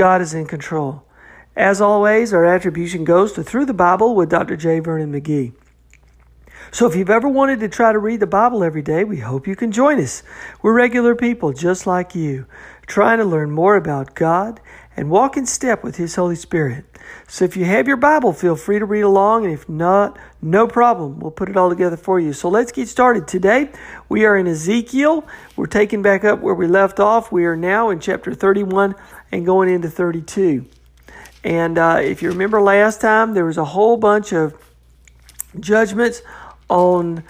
God is in control. As always, our attribution goes to Through the Bible with Dr. J. Vernon McGee. So if you've ever wanted to try to read the Bible every day, we hope you can join us. We're regular people just like you, trying to learn more about God and walk in step with His Holy Spirit. So if you have your Bible, feel free to read along, and if not, no problem. We'll put it all together for you. So let's get started. Today, we are in Ezekiel. We're taking back up where we left off. We are now in chapter 31 and going into 32. And uh, if you remember last time, there was a whole bunch of judgments on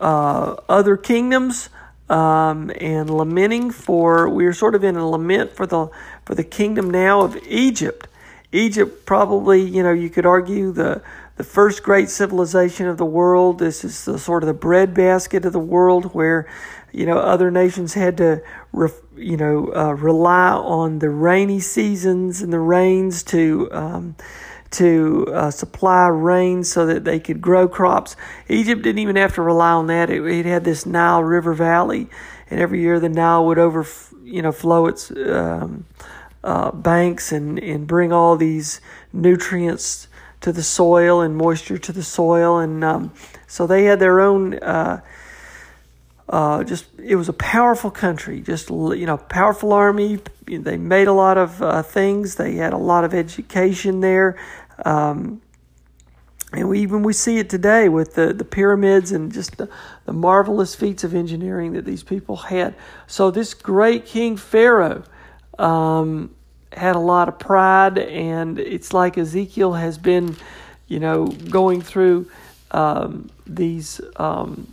uh, other kingdoms um, and lamenting for. We are sort of in a lament for the for the kingdom now of Egypt. Egypt probably, you know, you could argue the the first great civilization of the world. This is the sort of the breadbasket of the world where, you know, other nations had to, you know, uh, rely on the rainy seasons and the rains to, um, to uh, supply rain so that they could grow crops. Egypt didn't even have to rely on that. It, it had this Nile River Valley, and every year the Nile would over, you know, flow its um, uh, banks and, and bring all these nutrients to the soil and moisture to the soil, and um, so they had their own. Uh, just it was a powerful country, just you know, powerful army. They made a lot of uh, things. They had a lot of education there, um, and we even we see it today with the, the pyramids and just the, the marvelous feats of engineering that these people had. So this great King Pharaoh. Um, had a lot of pride, and it's like Ezekiel has been, you know, going through um, these um,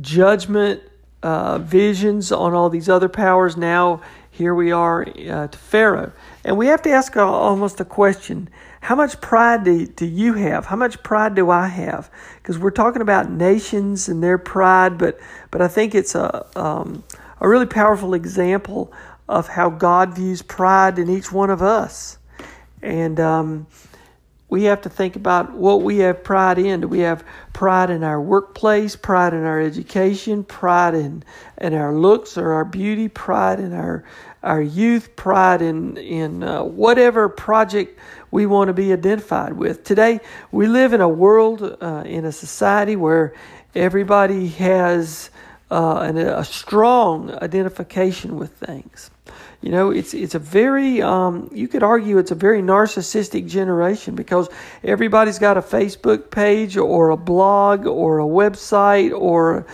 judgment uh, visions on all these other powers. Now, here we are uh, to Pharaoh. And we have to ask almost a question how much pride do, do you have? How much pride do I have? Because we're talking about nations and their pride, but, but I think it's a, um, a really powerful example of how God views pride in each one of us. And um, we have to think about what we have pride in. Do we have pride in our workplace, pride in our education, pride in, in our looks or our beauty, pride in our our youth, pride in in uh, whatever project we want to be identified with. Today, we live in a world, uh, in a society where everybody has uh, an, a strong identification with things. You know, it's it's a very um, you could argue it's a very narcissistic generation because everybody's got a Facebook page or a blog or a website or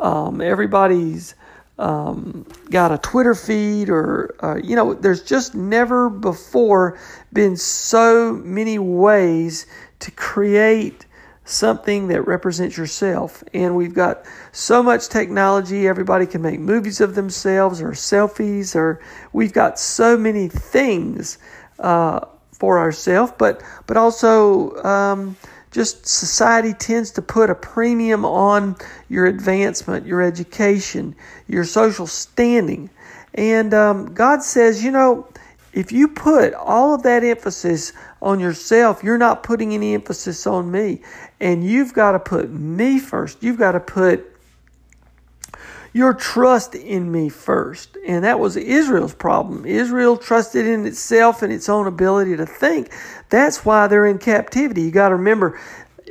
um, everybody's um, got a Twitter feed or uh, you know, there's just never before been so many ways to create something that represents yourself. And we've got so much technology. Everybody can make movies of themselves or selfies, or we've got so many things uh, for ourselves. But but also um, just society tends to put a premium on your advancement, your education, your social standing. And um, God says, you know, if you put all of that emphasis on yourself, you're not putting any emphasis on me. And you've got to put me first. You've got to put your trust in me first. And that was Israel's problem. Israel trusted in itself and its own ability to think. That's why they're in captivity. You got to remember,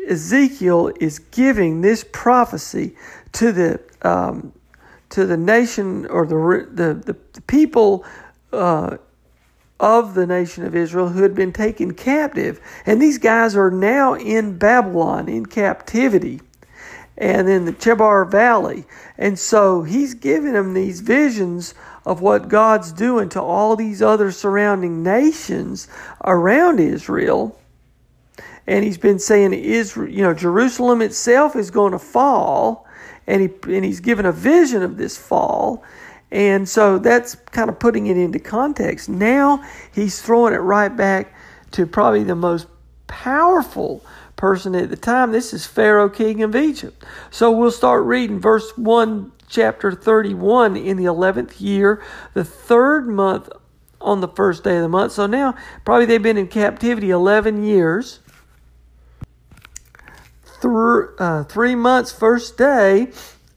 Ezekiel is giving this prophecy to the um, to the nation or the the, the people uh, of the nation of Israel who had been taken captive. And these guys are now in Babylon in captivity. and in the Chebar Valley. And so he's giving them these visions of what God's doing to all these other surrounding nations around Israel. And he's been saying Israel, you know, Jerusalem itself is going to fall, and he and he's given a vision of this fall. And so that's kind of putting it into context. Now he's throwing it right back to probably the most powerful person at the time. This is Pharaoh, king of Egypt. So we'll start reading verse 1, chapter 31 in the 11th year, the third month on the first day of the month. So now, probably they've been in captivity 11 years. Three, uh, three months, first day,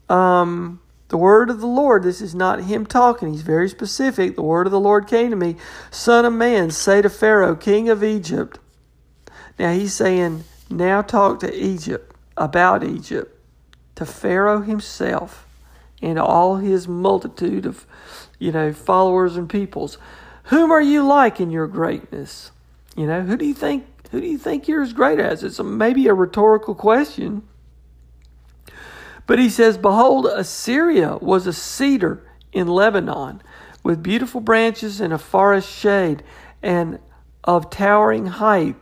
um, the word of the Lord, this is not him talking, he's very specific. The word of the Lord came to me, Son of man, say to Pharaoh, king of Egypt. Now he's saying, now talk to Egypt, about Egypt, to Pharaoh himself and all his multitude of, you know, followers and peoples. Whom are you like in your greatness? You know, who do you think who do you think you're as great as? It's a, maybe a rhetorical question. But he says, Behold, Assyria was a cedar in Lebanon, with beautiful branches and a forest shade, and of towering height,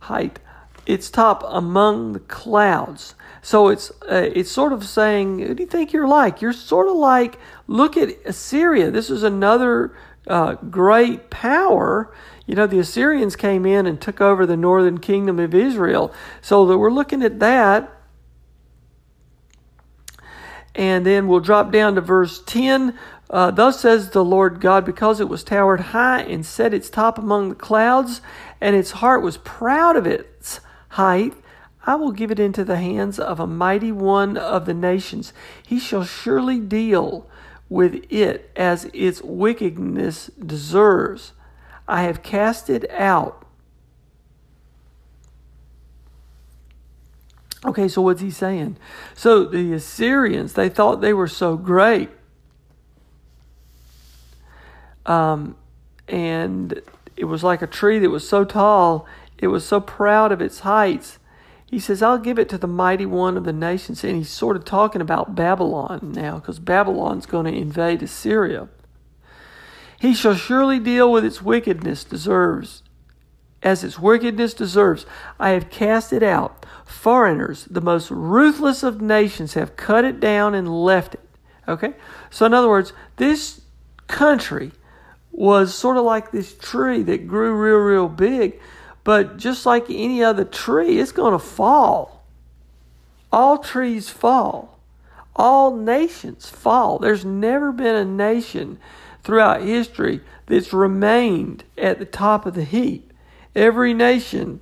height, its top among the clouds. So it's uh, it's sort of saying, who do you think you're like? You're sort of like, look at Assyria. This is another uh, great power. You know, the Assyrians came in and took over the northern kingdom of Israel. So that we're looking at that. And then we'll drop down to verse 10. Uh, Thus says the Lord God, because it was towered high and set its top among the clouds, and its heart was proud of its height, I will give it into the hands of a mighty one of the nations. He shall surely deal with it as its wickedness deserves. I have cast it out. Okay, so what's he saying? So the Assyrians, they thought they were so great. Um, and it was like a tree that was so tall, it was so proud of its heights he says, I'll give it to the mighty one of the nations. And he's sort of talking about Babylon now, because Babylon's going to invade Assyria. He shall surely deal with its wickedness deserves. As its wickedness deserves, I have cast it out. Foreigners, the most ruthless of nations, have cut it down and left it. Okay? So, in other words, this country was sort of like this tree that grew real, real big but just like any other tree, it's going to fall. All trees fall. All nations fall. There's never been a nation throughout history that's remained at the top of the heap. Every nation,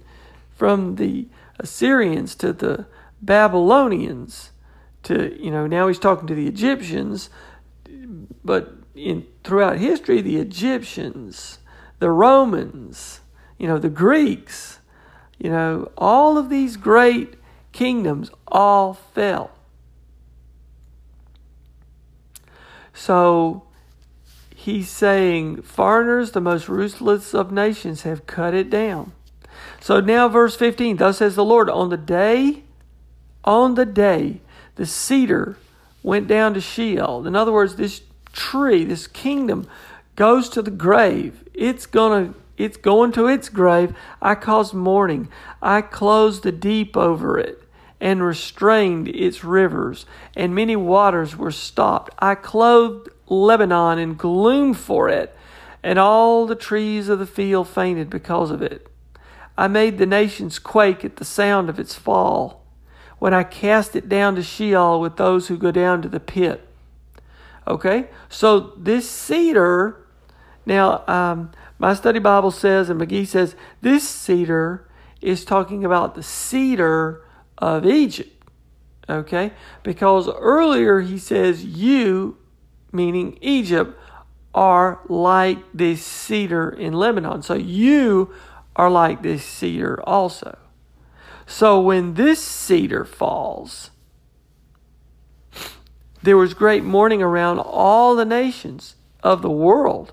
from the Assyrians to the Babylonians to, you know, now he's talking to the Egyptians, but in throughout history, the Egyptians, the Romans, you know, the Greeks, you know, all of these great kingdoms all fell. So he's saying, foreigners, the most ruthless of nations, have cut it down. So now, verse 15, thus says the Lord, on the day, on the day, the cedar went down to Sheol. In other words, this tree, this kingdom, goes to the grave. It's to it's going to its grave. I caused mourning. I closed the deep over it and restrained its rivers, and many waters were stopped. I clothed Lebanon in gloom for it, and all the trees of the field fainted because of it. I made the nations quake at the sound of its fall, when I cast it down to Sheol with those who go down to the pit. Okay, so this cedar, now um, my study Bible says, and McGee says, this cedar is talking about the cedar of Egypt. Okay? Because earlier he says, you, meaning Egypt, are like this cedar in Lebanon. So you are like this cedar also. So when this cedar falls, there was great mourning around all the nations of the world.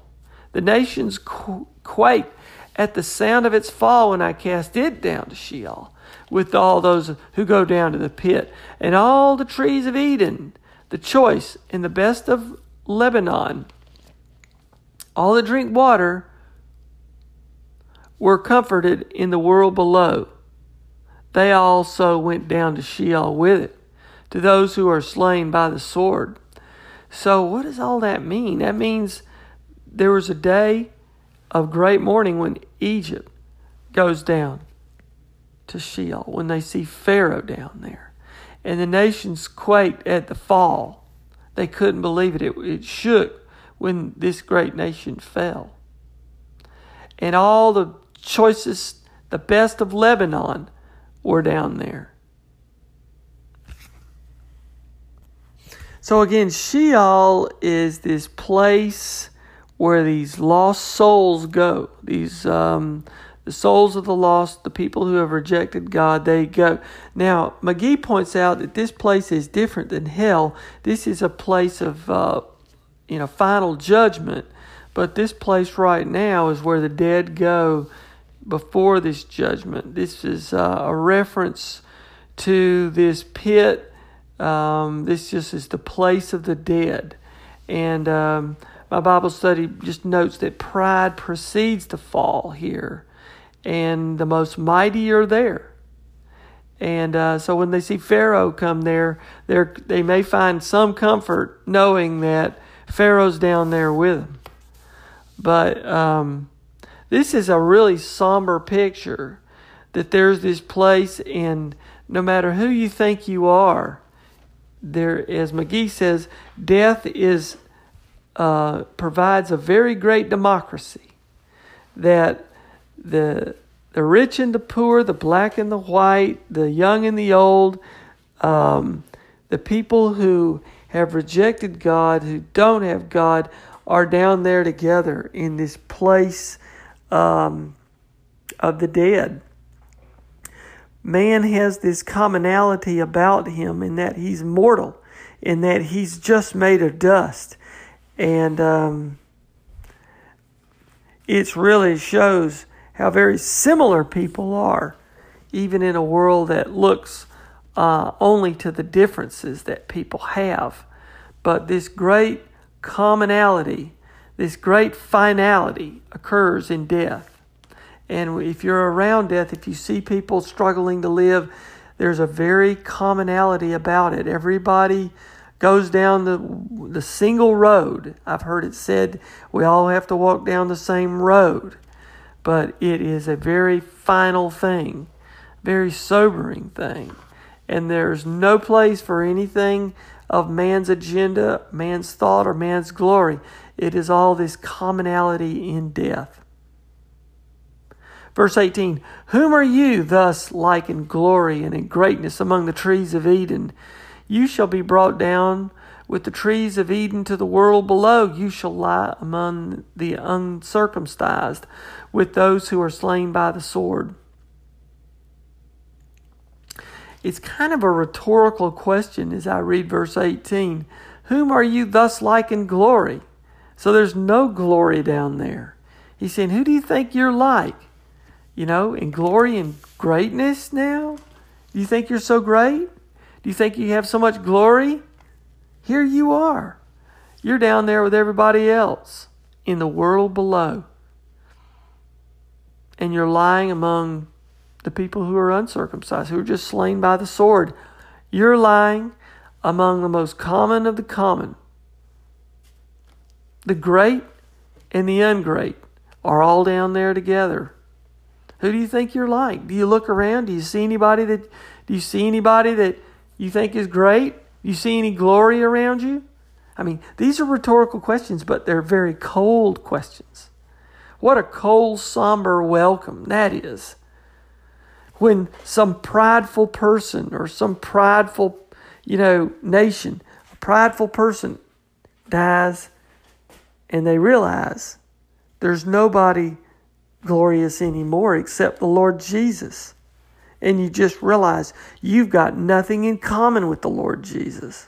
The nations quaked at the sound of its fall when I cast it down to Sheol. with all those who go down to the pit. And all the trees of Eden, the choice and the best of Lebanon, all that drink water, were comforted in the world below. They also went down to Sheol with it, to those who are slain by the sword. So, what does all that mean? That means there was a day of great mourning when Egypt goes down to Sheol, when they see Pharaoh down there. And the nations quaked at the fall. They couldn't believe it. It, it shook when this great nation fell. And all the choicest, the best of Lebanon were down there. So again, Sheol is this place where these lost souls go. These um, the souls of the lost, the people who have rejected God, they go. Now, McGee points out that this place is different than hell. This is a place of uh, you know final judgment, but this place right now is where the dead go before this judgment. This is uh, a reference to this pit. Um, this just is the place of the dead, and um, my Bible study just notes that pride precedes the fall here, and the most mighty are there. And uh, so when they see Pharaoh come there, they may find some comfort knowing that Pharaoh's down there with them. But um, this is a really somber picture that there's this place, and no matter who you think you are, there, as McGee says, death is uh, provides a very great democracy that the the rich and the poor, the black and the white, the young and the old, um, the people who have rejected God, who don't have God, are down there together in this place um, of the dead. Man has this commonality about him in that he's mortal, in that he's just made of dust and um, it really shows how very similar people are, even in a world that looks uh, only to the differences that people have. But this great commonality, this great finality occurs in death. And if you're around death, if you see people struggling to live, there's a very commonality about it. Everybody goes down the the single road. I've heard it said we all have to walk down the same road, but it is a very final thing, very sobering thing. And there's no place for anything of man's agenda, man's thought, or man's glory. It is all this commonality in death. Verse 18 Whom are you thus like in glory and in greatness among the trees of Eden? You shall be brought down with the trees of Eden to the world below. You shall lie among the uncircumcised with those who are slain by the sword. It's kind of a rhetorical question as I read verse 18. Whom are you thus like in glory? So there's no glory down there. He's saying, Who do you think you're like? You know, in glory and greatness now? Do you think you're so great? Do you think you have so much glory? Here you are. You're down there with everybody else in the world below. And you're lying among the people who are uncircumcised, who are just slain by the sword. You're lying among the most common of the common. The great and the ungreat are all down there together. Who do you think you're like? Do you look around? Do you see anybody that do you see anybody that you think is great? You see any glory around you? I mean, these are rhetorical questions, but they're very cold questions. What a cold, somber welcome that is. When some prideful person or some prideful, you know, nation, a prideful person dies and they realize there's nobody glorious anymore except the Lord Jesus and you just realize you've got nothing in common with the Lord Jesus.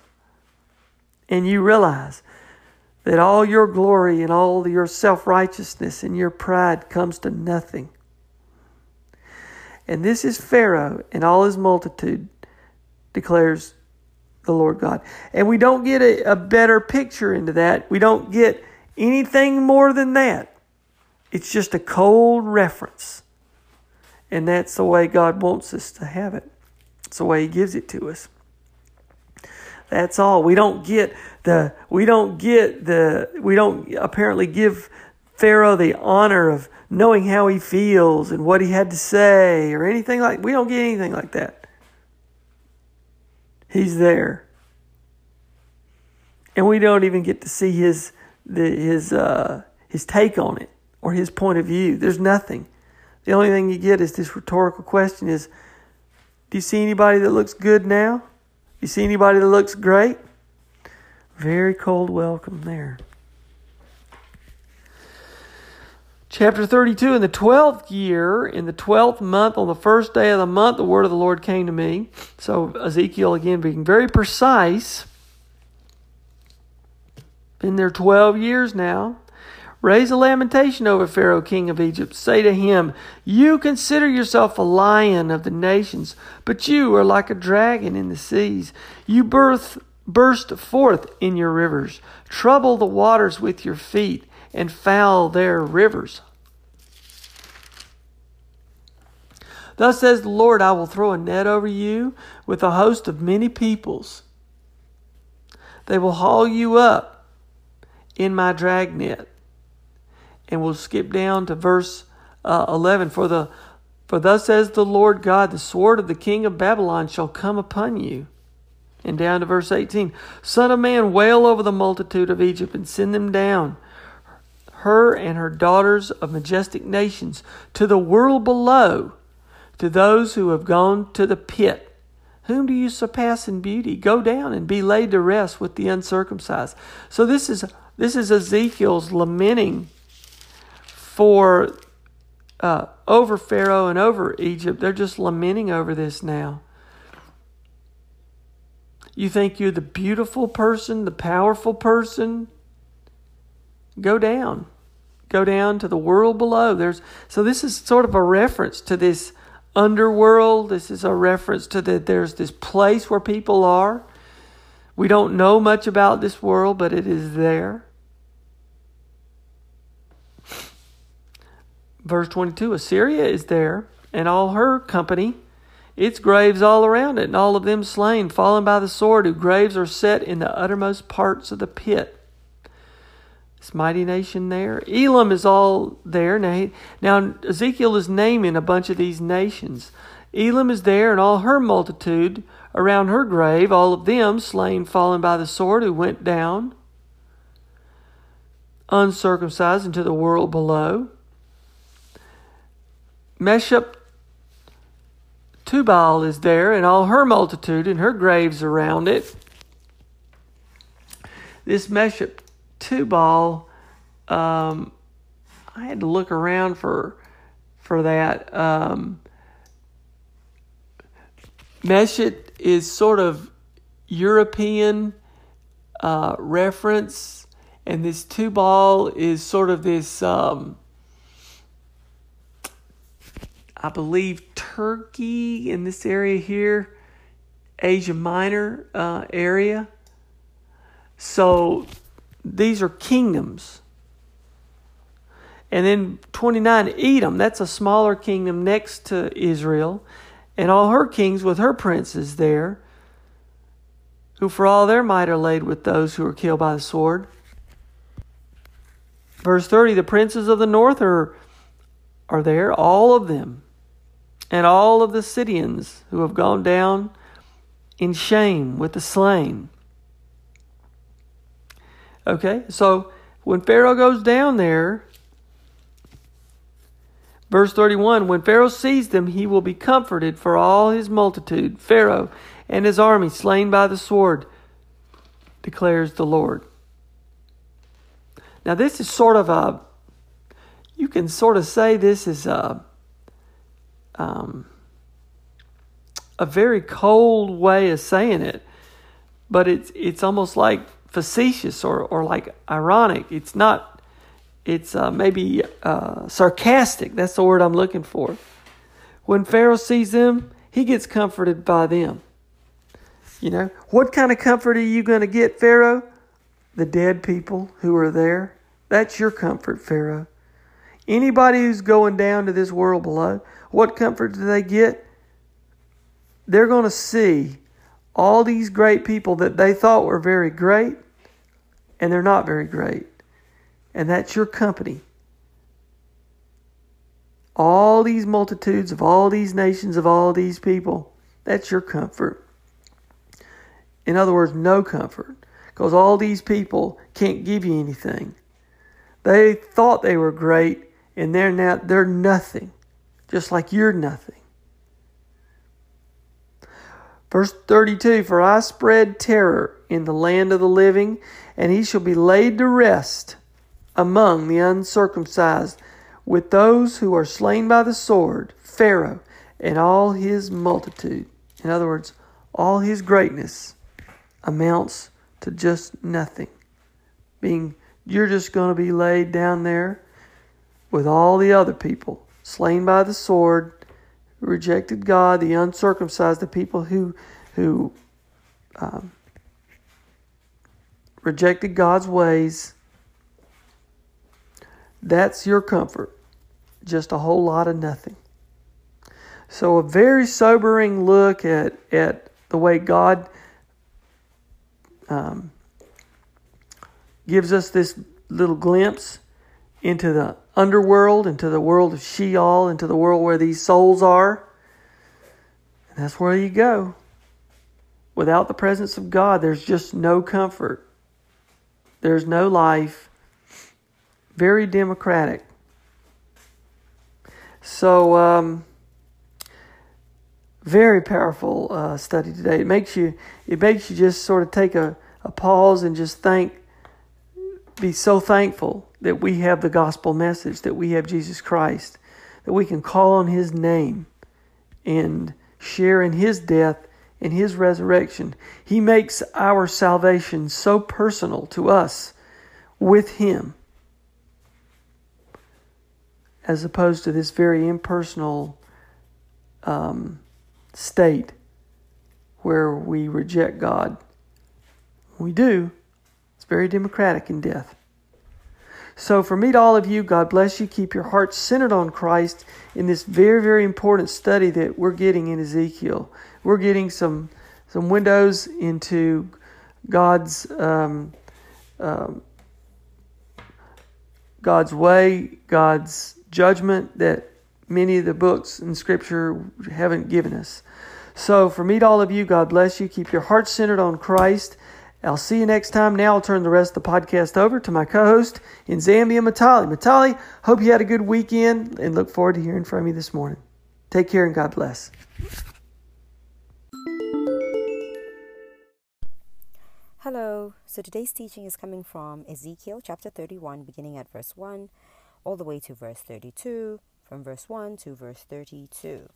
And you realize that all your glory and all your self righteousness and your pride comes to nothing. And this is Pharaoh and all his multitude, declares the Lord God. And we don't get a, a better picture into that. We don't get anything more than that. It's just a cold reference. And that's the way God wants us to have it. It's the way He gives it to us. That's all. We don't get the we don't get the we don't apparently give Pharaoh the honor of knowing how he feels and what he had to say or anything like we don't get anything like that. He's there. And we don't even get to see his the, his uh, his take on it or his point of view. There's nothing. The only thing you get is this rhetorical question is do you see anybody that looks good now? Do you see anybody that looks great? Very cold welcome there. Chapter 32 In the twelfth year, in the twelfth month, on the first day of the month, the word of the Lord came to me. So Ezekiel, again, being very precise. Been there 12 years now. Raise a lamentation over Pharaoh, king of Egypt. Say to him, You consider yourself a lion of the nations, but you are like a dragon in the seas. You birth, burst forth in your rivers, trouble the waters with your feet, and foul their rivers. Thus says the Lord, I will throw a net over you with a host of many peoples. They will haul you up in my dragnet and we'll skip down to verse uh, 11 for the for thus says the Lord God the sword of the king of Babylon shall come upon you. And down to verse 18 son of man wail over the multitude of Egypt and send them down her and her daughters of majestic nations to the world below to those who have gone to the pit. Whom do you surpass in beauty? Go down and be laid to rest with the uncircumcised. So this is this is Ezekiel's lamenting for uh, over Pharaoh and over Egypt. They're just lamenting over this now. You think you're the beautiful person, the powerful person? Go down. Go down to the world below. There's so this is sort of a reference to this underworld. This is a reference to that there's this place where people are. We don't know much about this world, but it is there. Verse 22 Assyria is there, and all her company, its graves all around it, and all of them slain, fallen by the sword, whose graves are set in the uttermost parts of the pit. This mighty nation there. Elam is all there. Now, now Ezekiel is naming a bunch of these nations. Elam is there, and all her multitude around her grave, all of them slain, fallen by the sword, who went down uncircumcised into the world below. Meshech Tubal is there, and all her multitude, and her graves around it. This Meshech Tubal, um, I had to look around for for that. Um, is sort of European uh, reference, and this Tubal is sort of this um, I believe Turkey in this area here, Asia Minor uh, area. So these are kingdoms. And then 29, Edom, that's a smaller kingdom next to Israel, and all her kings with her princes there, who for all their might are laid with those who are killed by the sword. Verse 30, the princes of the north are, are there, all of them and all of the Sidonians who have gone down in shame with the slain. Okay, so when Pharaoh goes down there, verse 31 when Pharaoh sees them, he will be comforted for all his multitude, Pharaoh and his army slain by the sword, declares the Lord. Now, this is sort of a, you can sort of say this is a, um, a very cold way of saying it, but it's it's almost like facetious or, or like ironic. It's not. It's uh, maybe uh, sarcastic. That's the word I'm looking for. when Pharaoh sees them, he gets comforted by them. You know, what kind of comfort are you going to get, Pharaoh? The dead people who are there. That's your comfort, Pharaoh. Anybody who's going down to this world below, what comfort do they get? They're going to see all these great people that they thought were very great, and they're not very great. And that's your company. All these multitudes of all these nations of all these people, that's your comfort. In other words, no comfort. Because all these people can't give you anything. They thought they were great, and they're now they're nothing. Just like you're nothing. Verse 32 For I spread terror in the land of the living, and he shall be laid to rest among the uncircumcised, with those who are slain by the sword, Pharaoh and all his multitude. In other words, all his greatness amounts to just nothing. Being you're just going to be laid down there with all the other people slain by the sword, rejected God, the uncircumcised, the people who who um, rejected God's ways. That's your comfort. Just a whole lot of nothing. So, a very sobering look at, at the way God um, gives us this little glimpse into the underworld, into the world of Sheol, into the world where these souls are. And that's where you go. Without the presence of God, there's just no comfort. There's no life. Very democratic. So, um, very powerful uh, study today. It makes you it makes you just sort of take a, a pause and just thank, be so thankful that we have the gospel message, that we have Jesus Christ, that we can call on His name and share in His death and His resurrection. He makes our salvation so personal to us with Him, as opposed to this very impersonal um, state where we reject God. We do. Very democratic in death. So, for me to all of you, God bless you. Keep your hearts centered on Christ in this very, very important study that we're getting in Ezekiel. We're getting some some windows into God's um, um, God's way, God's judgment that many of the books in Scripture haven't given us. So, for me to all of you, God bless you. Keep your hearts centered on Christ. I'll see you next time. Now I'll turn the rest of the podcast over to my co-host in Zambia, Matali. Matali, hope you had a good weekend and look forward to hearing from you this morning. Take care and God bless. Hello. So today's teaching is coming from Ezekiel chapter 31, beginning at verse 1, all the way to verse 32, from verse 1 to verse 32.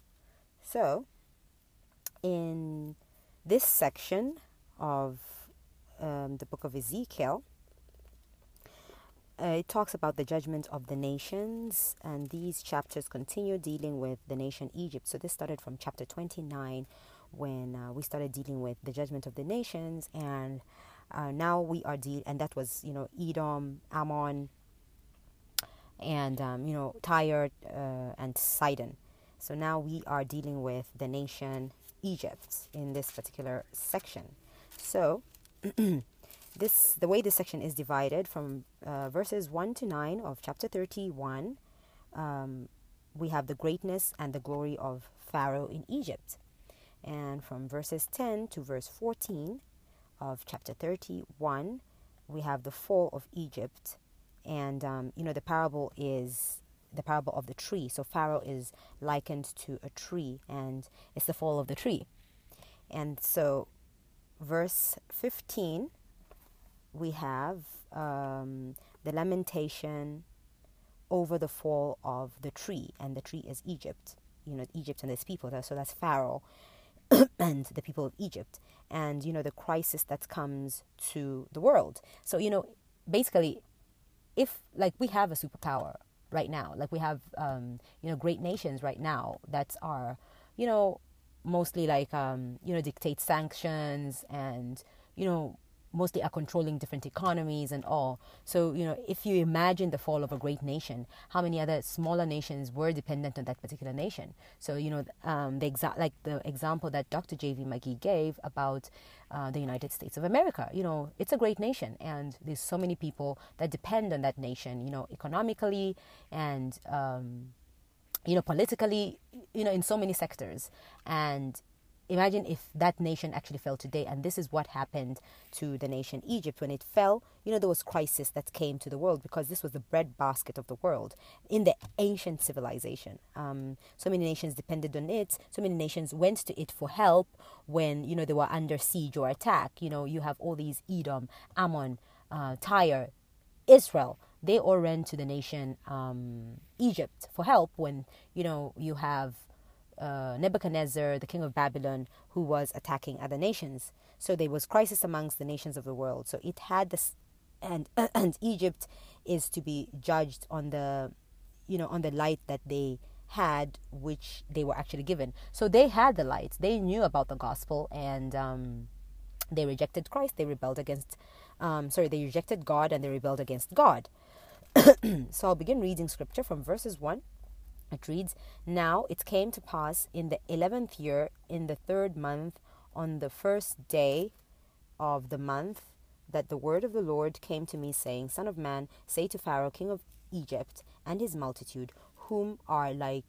So, in this section of um, the book of Ezekiel, uh, it talks about the judgment of the nations, and these chapters continue dealing with the nation Egypt. So, this started from chapter 29 when uh, we started dealing with the judgment of the nations, and uh, now we are dealing, and that was, you know, Edom, Ammon, and, um, you know, Tyre uh, and Sidon. So, now we are dealing with the nation Egypt in this particular section. So, this the way this section is divided from uh, verses 1 to 9 of chapter 31 um, we have the greatness and the glory of pharaoh in egypt. And from verses 10 to verse 14 of chapter 31 we have the fall of egypt. And um, you know the parable is the parable of the tree. So pharaoh is likened to a tree and it's the fall of the tree. And so verse 15, we have um, the lamentation over the fall of the tree, and the tree is Egypt. You know, Egypt and its people. So that's Pharaoh and the people of Egypt, and you know the crisis that comes to the world. So you know, basically, if like we have a superpower, right now. Like we have, um, you know, great nations right now that are, you know, mostly like, um, you know, dictate sanctions and, you know, mostly are controlling different economies and all. So, you know, if you imagine the fall of a great nation, how many other smaller nations were dependent on that particular nation? So, you know, um, the exa- like the example that Dr. J.V. McGee gave about uh, the United States of America, you know, it's a great nation, and there's so many people that depend on that nation, you know, economically and um, you know, politically, you know, in so many sectors, and imagine if that nation actually fell today and this is what happened to the nation egypt. When it fell you know there was crisis that came to the world because this was the breadbasket of the world in the ancient civilization. Um, so many nations depended on it. So many nations went to it for help when you know they were under siege or attack. You know you have all these edom ammon uh, tyre israel they all ran to the nation um, egypt for help when you know you have uh, Nebuchadnezzar, the king of Babylon, who was attacking other nations. So there was crisis amongst the nations of the world. So it had this, and and Egypt is to be judged on the, you know, on the light that they had, which they were actually given. So they had the light. They knew about the gospel, and um, they rejected Christ. They rebelled against, um, sorry, they rejected God and they rebelled against God. so I'll begin reading scripture from verses one it reads, Now it came to pass in the eleventh year, in the third month, on the first day of the month, that the word of the Lord came to me, saying, Son of man, say to Pharaoh, king of Egypt, and his multitude, whom are like,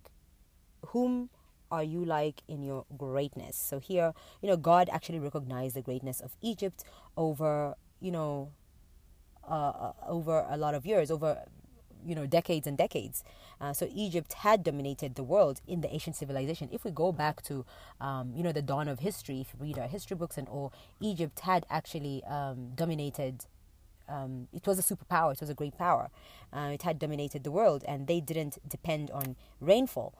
whom are you like in your greatness? So here, you know, God actually recognized the greatness of Egypt over, you know, uh over a lot of years, over you know decades and decades. Uh, so Egypt had dominated the world in the ancient civilization. If we go back to um, you know the dawn of history, if you read our history books and all, Egypt had actually um, dominated. Um, it was a superpower. It was a great power. Uh, it had dominated the world, and they didn't depend on rainfall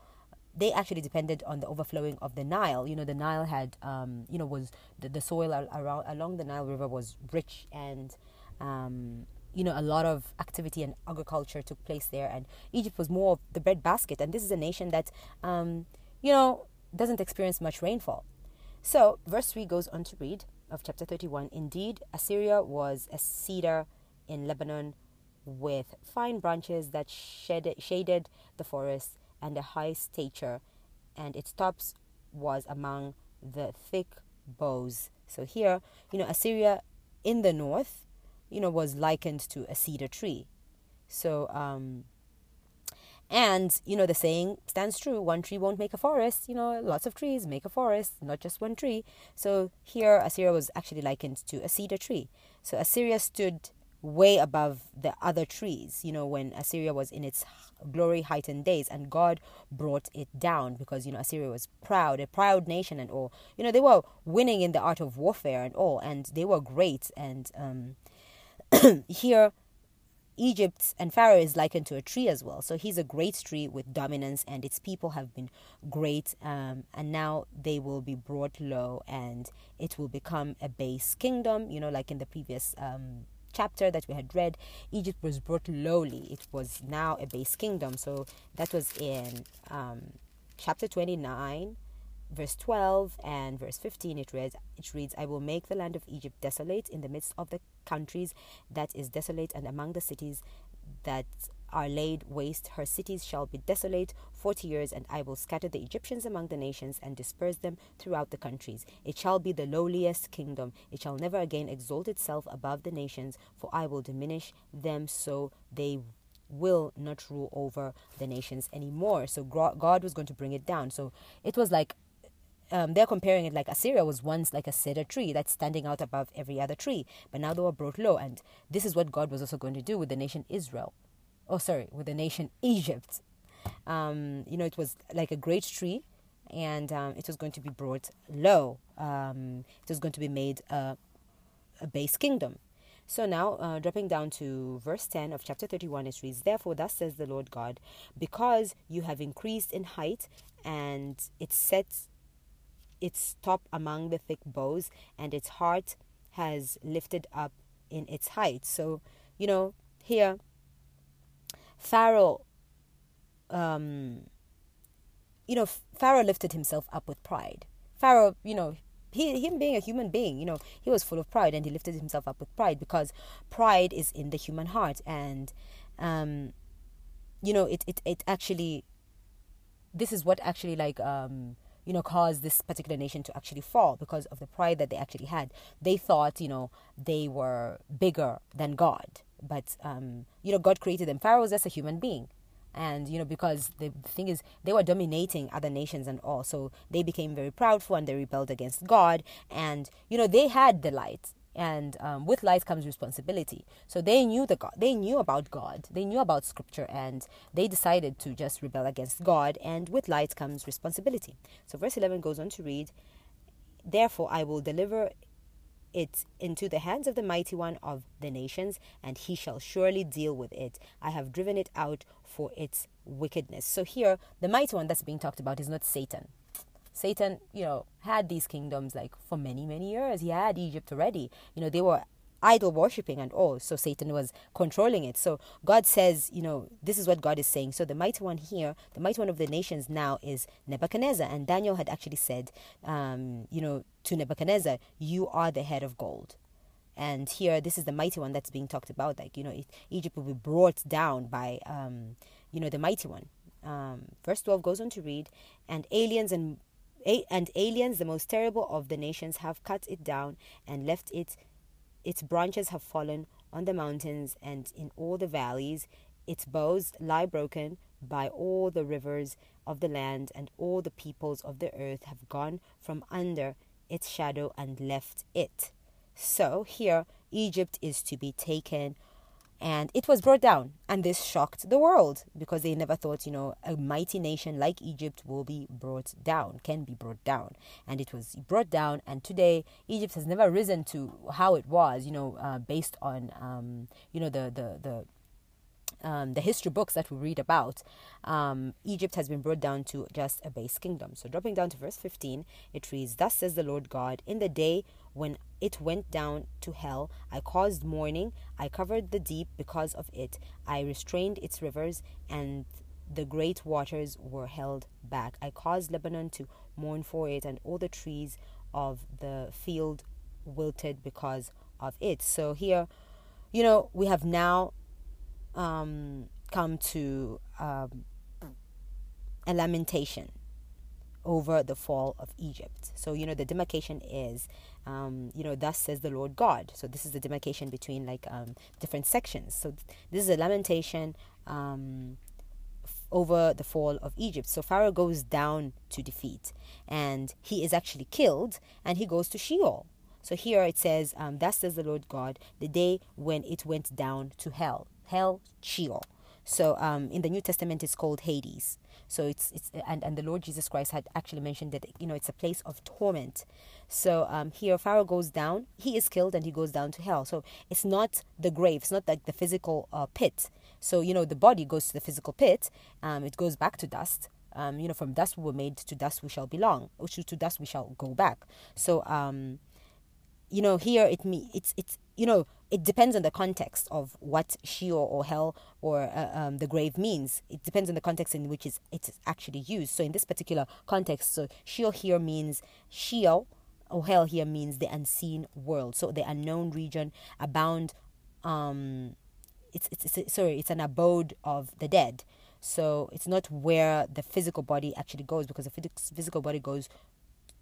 they actually depended on the overflowing of the Nile. You know, the Nile had, um, you know, was the, the soil around along the Nile River was rich and um, you know, a lot of activity and agriculture took place there, and Egypt was more of the breadbasket. And this is a nation that, um, you know, doesn't experience much rainfall. So, verse 3 goes on to read of chapter 31 Indeed, Assyria was a cedar in Lebanon with fine branches that shaded, shaded the forest and a high stature, and its tops was among the thick boughs. So, here, you know, Assyria in the north you know, was likened to a cedar tree. So, um, and, you know, the saying stands true one tree won't make a forest. You know, lots of trees make a forest, not just one tree. So here, Assyria was actually likened to a cedar tree. So Assyria stood way above the other trees, you know, when Assyria was in its glory heightened days and God brought it down because, you know, Assyria was proud, a proud nation and all. You know, they were winning in the art of warfare and all, and they were great and, um, here Egypt and Pharaoh is likened to a tree as well. So he's a great tree with dominance, and its people have been great. Um, and now they will be brought low, and it will become a base kingdom. You know, like in the previous um, chapter that we had read, Egypt was brought lowly. It was now a base kingdom. So that was in um, chapter 29, verse 12 and verse 15 it reads it reads i will make the land of egypt desolate in the midst of the countries that is desolate and among the cities that are laid waste her cities shall be desolate 40 years and i will scatter the egyptians among the nations and disperse them throughout the countries it shall be the lowliest kingdom it shall never again exalt itself above the nations for i will diminish them so they will not rule over the nations anymore. So God was going to bring it down. So it was like um, they're comparing it like Assyria was once like a cedar tree that's standing out above every other tree, but now they were brought low. And this is what God was also going to do with the nation Israel. Oh, sorry, with the nation Egypt. Um, you know, it was like a great tree, and um, it was going to be brought low. Um, it was going to be made a, a base kingdom. So now, uh, dropping down to verse 10 of chapter 31, it reads, Therefore, thus says the Lord God, because you have increased in height, and it sets its top among the thick boughs, and its heart has lifted up in its height. So, you know, here, Pharaoh um, you know, Pharaoh lifted himself up with pride. Pharaoh, you know, he, him being a human being, you know, he was full of pride and he lifted himself up with pride because pride is in the human heart. And, um, you know, it, it, it actually, this is what actually like, um, you know, caused this particular nation to actually fall because of the pride that they actually had. They thought, you know, they were bigger than God. But, um, you know, God created them. Pharaoh was just a human being and you know because the thing is they were dominating other nations and all so they became very proudful and they rebelled against god and you know they had the light and um, with light comes responsibility so they knew the god they knew about god they knew about scripture and they decided to just rebel against god and with light comes responsibility so verse 11 goes on to read therefore i will deliver it into the hands of the mighty one of the nations, and he shall surely deal with it. I have driven it out for its wickedness. So here, the mighty one that's being talked about is not Satan. Satan, you know, had these kingdoms like for many, many years. He had Egypt already. You know, they were idol worshipping and all. So Satan was controlling it. So God says, you know, this is what God is saying. So the mighty one here, the mighty one of the nations now is Nebuchadnezzar. And Daniel had actually said, um, you know, to Nebuchadnezzar, you are the head of gold. And here, this is the mighty one that's being talked about. Like, you know, Egypt will be brought down by, um, you know, the mighty one. Um, verse 12 goes on to read, and aliens and and aliens, the most terrible of the nations, have cut it down and left it its branches have fallen on the mountains and in all the valleys. Its boughs lie broken by all the rivers of the land, and all the peoples of the earth have gone from under its shadow and left it. So here, Egypt is to be taken and it was brought down and this shocked the world because they never thought you know a mighty nation like egypt will be brought down can be brought down. And it was brought down and today egypt has never risen to how it was you know uh, based on um, you know the the the um, the history books that we read about, um, Egypt has been brought down to just a base kingdom. So, dropping down to verse 15, it reads, Thus says the Lord God, in the day when it went down to hell, I caused mourning, I covered the deep because of it, I restrained its rivers, and the great waters were held back. I caused Lebanon to mourn for it, and all the trees of the field wilted because of it. So, here, you know, we have now um, come to um, a lamentation over the fall of Egypt. So, you know, the demarcation is, um, you know, thus says the Lord God. So, this is the demarcation between like um, different sections. So, this is a lamentation um, f- over the fall of Egypt. So, Pharaoh goes down to defeat and he is actually killed and he goes to Sheol. So, here it says, um, thus says the Lord God, the day when it went down to hell hell, Sheol. So um, in the New Testament, it's called Hades. So it's it's and, and the Lord Jesus Christ had actually mentioned that you know it's a place of torment. So um, here Pharaoh goes down, he is killed, and he goes down to hell. So it's not the grave, it's not like the physical uh, pit. So you know the body goes to the physical pit, um, it goes back to dust. Um, you know from dust we were made, to dust we shall belong, to, to dust we shall go back. So um, you know here it me it's it's you know it depends on the context of what Sheol or hell or uh, um, the grave means. It depends on the context in which it's, it's actually used. So in this particular context, so Sheol here means Sheol or hell here means the unseen world. So the unknown region abound. Um, it's, it's, it's sorry, it's an abode of the dead. So it's not where the physical body actually goes because the physical body goes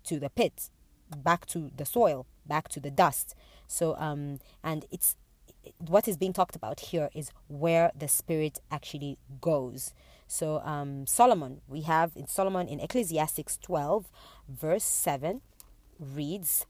to the pit, back to the soil, back to the dust. So, um, and it's what is being talked about here is where the spirit actually goes. So, um, Solomon, we have in Solomon in Ecclesiastes 12, verse 7, reads,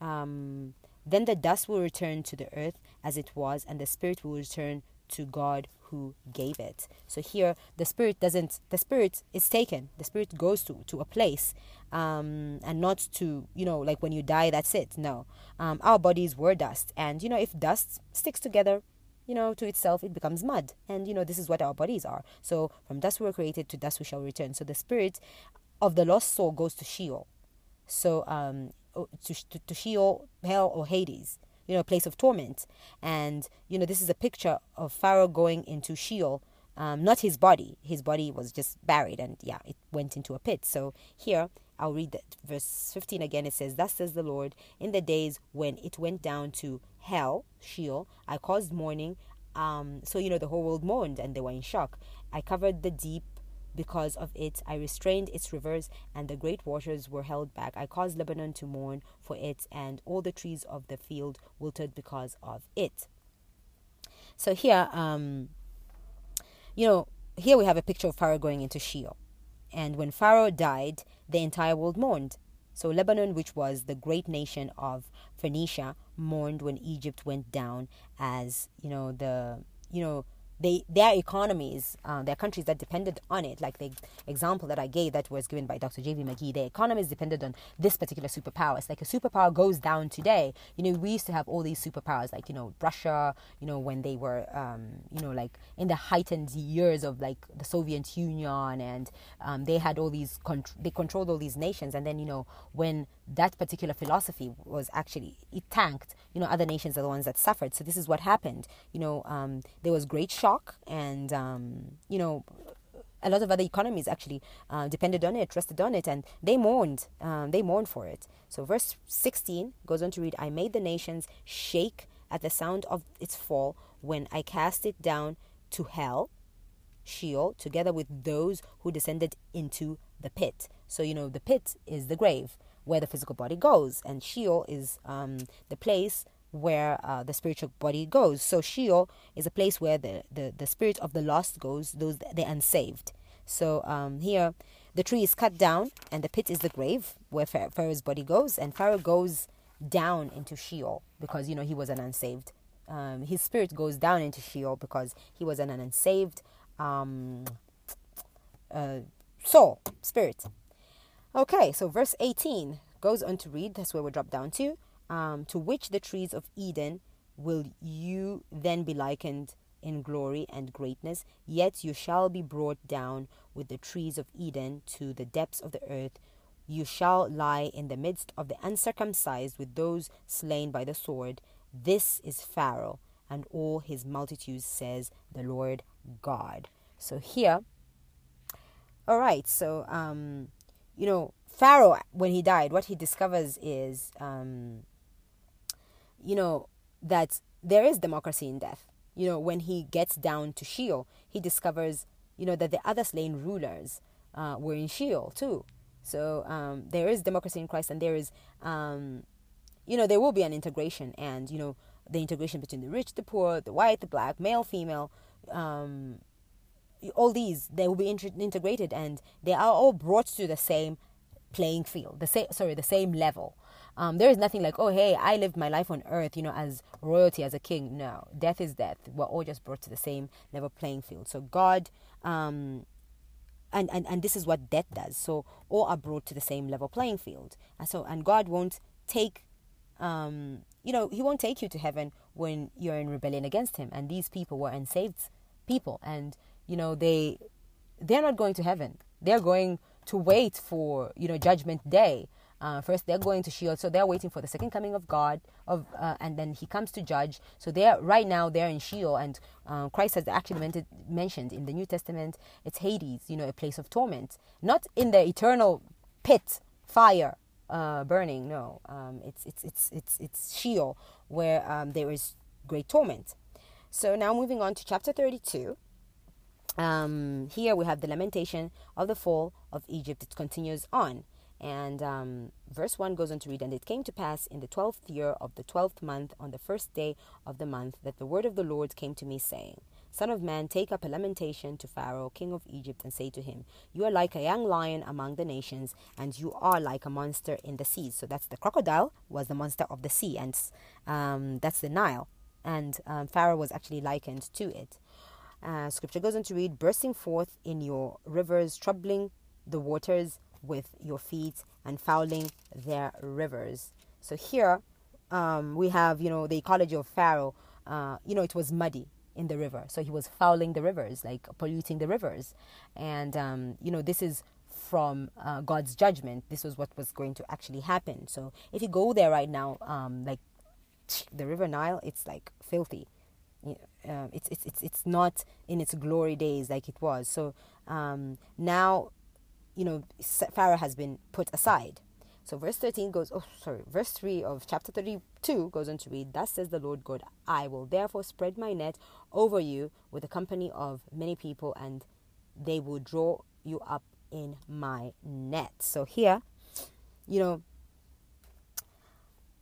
um, Then the dust will return to the earth as it was, and the spirit will return to God who gave it. So here, the spirit doesn't, the spirit is taken. The spirit goes to, to a place um, and not to, you know, like when you die, that's it. No. Um, our bodies were dust. And, you know, if dust sticks together, you know, to itself, it becomes mud. And, you know, this is what our bodies are. So from dust we were created, to dust we shall return. So the spirit of the lost soul goes to Sheol. So um, to, to, to Sheol, hell, or Hades you know, a place of torment. And, you know, this is a picture of Pharaoh going into Sheol Um, not his body. His body was just buried, and yeah, it went into a pit. So here, I'll read that verse 15 again. It says, Thus says the Lord, in the days when it went down to hell, Sheol, I caused mourning. Um, so, you know, the whole world mourned and they were in shock. I covered the deep because of it. I restrained its rivers, and the great waters were held back. I caused Lebanon to mourn for it, and all the trees of the field wilted because of it. So here, um, you know, here we have a picture of Pharaoh going into Sheol. And when Pharaoh died, the entire world mourned. So Lebanon, which was the great nation of Phoenicia, mourned when Egypt went down as, you know, the, you know, they their economies, uh, their countries that depended on it, like the example that I gave that was given by Dr. J.V. McGee, their economies depended on this particular superpower. It's like a superpower goes down today. You know, we used to have all these superpowers, like you know Russia. You know when they were, um, you know, like in the heightened years of like the Soviet Union, and um, they had all these, contr- they controlled all these nations, and then you know when that particular philosophy was actually it tanked you know other nations are the ones that suffered so this is what happened you know um, there was great shock and um, you know a lot of other economies actually uh, depended on it, rested on it, and they mourned. Um, they mourned for it. So verse 16 goes on to read, "I made the nations shake at the sound of its fall when I cast it down to hell, Sheol, together with those who descended into the pit." So you know the pit is the grave where the physical body goes, and Sheol is um, the place where uh, the spiritual body goes. So Sheol is a place where the, the, the spirit of the lost goes, those the unsaved. So um, here, the tree is cut down, and the pit is the grave where Pharaoh's body goes, and Pharaoh goes down into Sheol because you know he was an unsaved. Um, his spirit goes down into Sheol because he was an unsaved um, uh, soul spirit. Okay, so verse 18 goes on to read, that's where we drop down to. Um, to which the trees of Eden will you then be likened in glory and greatness? Yet you shall be brought down with the trees of Eden to the depths of the earth. You shall lie in the midst of the uncircumcised with those slain by the sword. This is Pharaoh and all his multitudes, says the Lord God. So here, all right, so um, you know, Pharaoh, when he died, what he discovers is, um, you know, that there is democracy in death. You know, when he gets down to Sheol, he discovers, you know, that the other slain rulers uh, were in Sheol too. So um, there is democracy in Christ, and there is, um, you know, there will be an integration, and you know, the integration between the rich, the poor, the white, the black, male, female, um, all these they will be integrated and they are all brought to the same playing field the same sorry the same level. Um, there is nothing like oh hey i lived my life on earth you know as royalty as a king. No death is death. We're all just brought to the same level playing field. So god um, and, and and this is what death does. So all are brought to the same level playing field. And so and god won't take um, you know he won't take you to heaven when you're in rebellion against him. And these people were unsaved people. And you know they they're not going to heaven. They're going to wait for you know judgment day. Uh, first they're going to Sheol. So they're waiting for the second coming of god of uh, and then he comes to judge. So they're right now they're in sheol and uh, christ has actually mentioned, mentioned in the new testament it's hades you know a place of torment. Not in the eternal pit fire uh, burning no. Um, it's, it's it's it's it's sheol where um, there is great torment. So now moving on to chapter 32 um, here we have the lamentation of the fall of Egypt. It continues on. And um, verse 1 goes on to read And it came to pass in the twelfth year of the twelfth month, on the first day of the month, that the word of the Lord came to me, saying, Son of man, take up a lamentation to Pharaoh, king of Egypt, and say to him, You are like a young lion among the nations, and you are like a monster in the seas. So that's the crocodile, was the monster of the sea, and um, that's the Nile. And um, Pharaoh was actually likened to it. Uh, scripture goes on to read, bursting forth in your rivers, troubling the waters with your feet and fouling their rivers. So here um, we have, you know, the ecology of Pharaoh. Uh, you know, it was muddy in the river, so he was fouling the rivers, like polluting the rivers, and um, you know, this is from uh, God's judgment. This was what was going to actually happen. So if you go there right now, um, like the River Nile, it's like filthy. It's, it's, it's it's it's not in its glory days like it was. So um, now, you know, Pharaoh has been put aside. So verse 13 goes, oh, sorry, verse 3 of chapter 32 goes on to read, Thus says the Lord God, I will therefore spread my net over you with a company of many people, and they will draw you up in my net. So here, you know,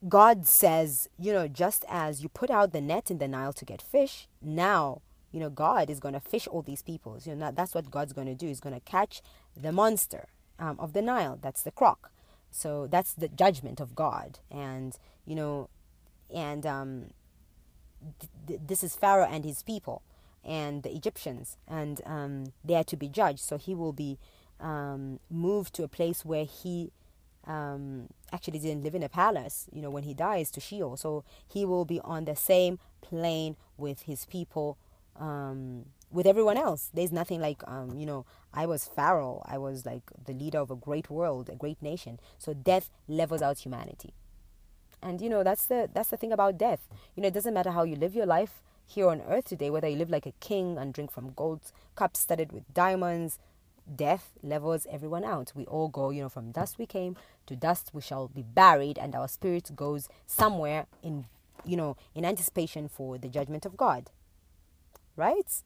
God says, you know, just as you put out the net in the Nile to get fish, now, you know, God is going to fish all these people. You know, that's what God's going to do. He's going to catch the monster um, of the Nile. That's the croc. So that's the judgment of God. And, you know, and um, th- th- this is Pharaoh and his people and the Egyptians. And um, they are to be judged. So he will be um, moved to a place where he um, actually didn't live in a palace, you know, when he dies to Sheol. So he will be on the same plane with his people, um, with everyone else. There's nothing like, um, you know, I was Pharaoh. I was like the leader of a great world, a great nation. So death levels out humanity. And you know that's the that's the thing about death. You know it doesn't matter how you live your life here on earth today, whether you live like a king and drink from gold cups studded with diamonds, death levels everyone out. We all go, you know, from dust we came to dust we shall be buried, and our spirit goes somewhere in, you know, in anticipation for the judgment of God. Right?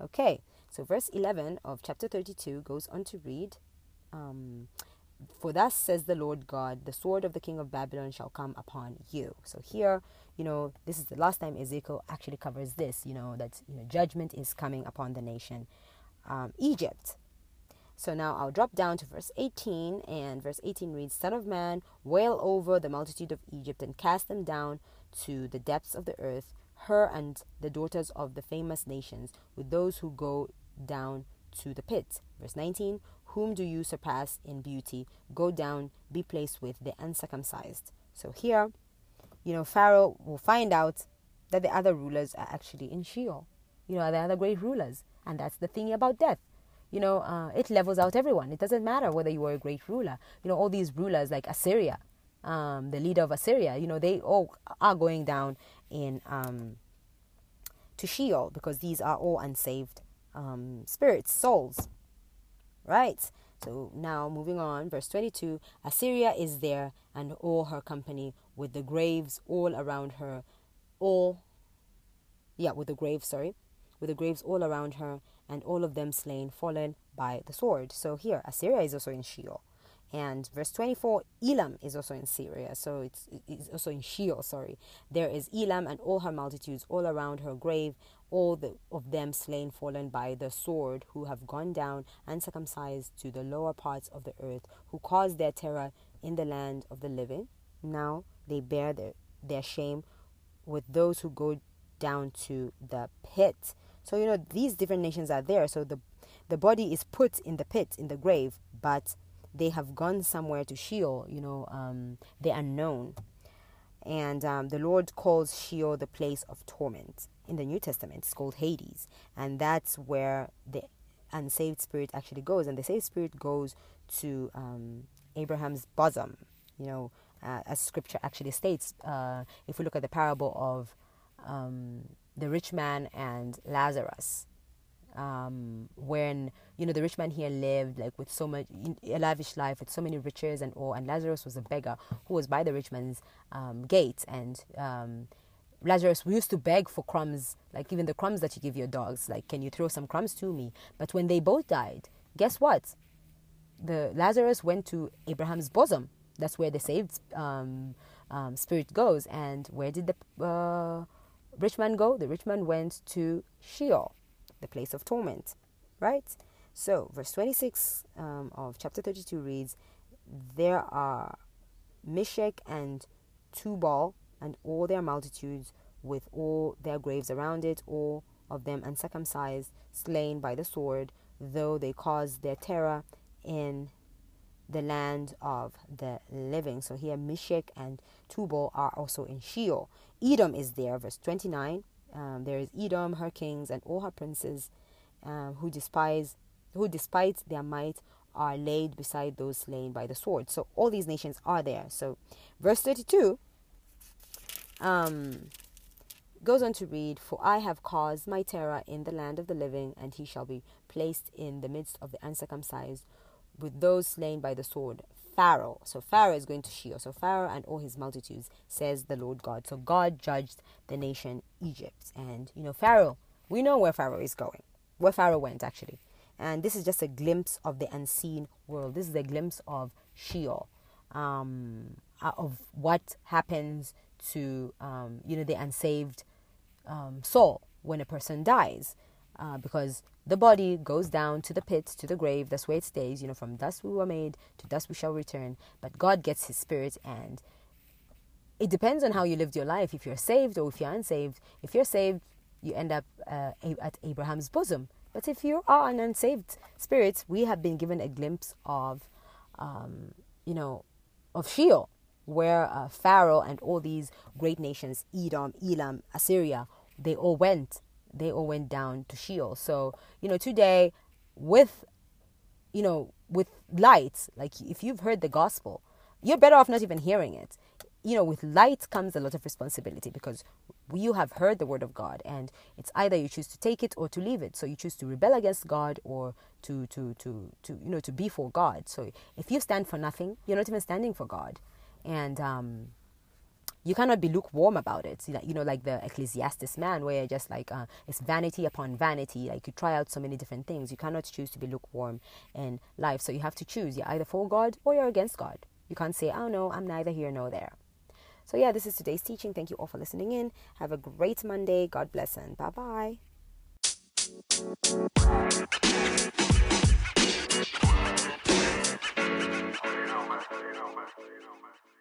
Okay, so verse 11 of chapter 32 goes on to read, um, For thus says the Lord God, the sword of the king of Babylon shall come upon you. So here, you know, this is the last time Ezekiel actually covers this, you know, that you know, judgment is coming upon the nation. Um, Egypt so now I'll drop down to verse 18, and verse 18 reads Son of man, wail over the multitude of Egypt and cast them down to the depths of the earth, her and the daughters of the famous nations, with those who go down to the pit. Verse 19 Whom do you surpass in beauty? Go down, be placed with the uncircumcised. So here, you know, Pharaoh will find out that the other rulers are actually in Sheol. You know, the other great rulers. And that's the thing about death you know, uh, it levels out everyone. It doesn't matter whether you were a great ruler. You know, all these rulers like Assyria, um, the leader of Assyria, you know, they all are going down in um, to Sheol because these are all unsaved um, spirits, souls. Right? So now moving on, verse 22 Assyria is there and all her company with the graves all around her, all, yeah, with the graves, sorry, with the graves all around her and all of them slain, fallen by the sword. So here, Assyria is also in Sheol. And verse 24, Elam is also in Syria. So it's, it's also in Sheol, sorry. There is Elam and all her multitudes all around her grave, all the, of them slain, fallen by the sword, who have gone down and uncircumcised to the lower parts of the earth, who caused their terror in the land of the living. Now they bear their, their shame with those who go down to the pit. So, you know, these different nations are there. So the, the body is put in the pit, in the grave, but they have gone somewhere to Sheol, you know, um, the unknown. And um, the Lord calls Sheol the place of torment. In the New Testament, it's called Hades. And that's where the unsaved spirit actually goes. And the saved spirit goes to um, Abraham's bosom, you know, uh, as scripture actually states. Uh, if we look at the parable of um, the rich man and Lazarus. Um, when you know the rich man here lived like with so much a lavish life with so many riches and all, and Lazarus was a beggar who was by the rich man's um, gate, and um, Lazarus used to beg for crumbs, like even the crumbs that you give your dogs. Like, can you throw some crumbs to me? But when they both died, guess what? The Lazarus went to Abraham's bosom. That's where the saved um, um, spirit goes. And where did the uh, rich man go? The rich man went to Sheol, the place of torment, right? So, verse 26 um, of chapter 32 reads There are Meshech and Tubal and all their multitudes with all their graves around it, all of them uncircumcised, slain by the sword, though they caused their terror in the land of the living. So here Meshech and Tubal are also in Sheol. Edom is there, verse 29. Um, there is Edom, her kings, and all her princes, um, who despise, who despite their might are laid beside those slain by the sword. So all these nations are there. So, verse 32. Um, goes on to read, For I have caused my terror in the land of the living, and he shall be placed in the midst of the uncircumcised with those slain by the sword. Pharaoh. So Pharaoh is going to Sheol. So Pharaoh and all his multitudes, says the Lord God. So God judged the nation Egypt. And, you know, Pharaoh, we know where Pharaoh is going, where Pharaoh went actually. And this is just a glimpse of the unseen world. This is a glimpse of Sheol, um, uh, of what happens to, um, you know, the unsaved um, soul when a person dies. Uh, because the body goes down to the pit, to the grave. That's where it stays. You know, from dust we were made, to dust we shall return. But God gets his spirit, and it depends on how you lived your life. If you're saved or if you're unsaved. If you're saved, you end up uh, at Abraham's bosom. But if you are an unsaved spirit, we have been given a glimpse of, um, you know, of Sheol, where uh, Pharaoh and all these great nations, Edom, Elam, Assyria, they all went they all went down to Sheol. So, you know, today with, you know, with light, like if you've heard the gospel, you're better off not even hearing it. You know, with light comes a lot of responsibility because you have heard the word of God and it's either you choose to take it or to leave it. So you choose to rebel against God or to to to to you know to be for God. So if you stand for nothing, you're not even standing for God. And um you cannot be lukewarm about it. You know, like the Ecclesiastes man, where you're just like uh, it's vanity upon vanity. Like you try out so many different things. You cannot choose to be lukewarm in life. So you have to choose. You're either for God or you're against God. You can't say, "Oh no, I'm neither here nor there." So yeah, this is today's teaching. Thank you all for listening in. Have a great Monday. God bless and bye bye. you know, man. You know, man.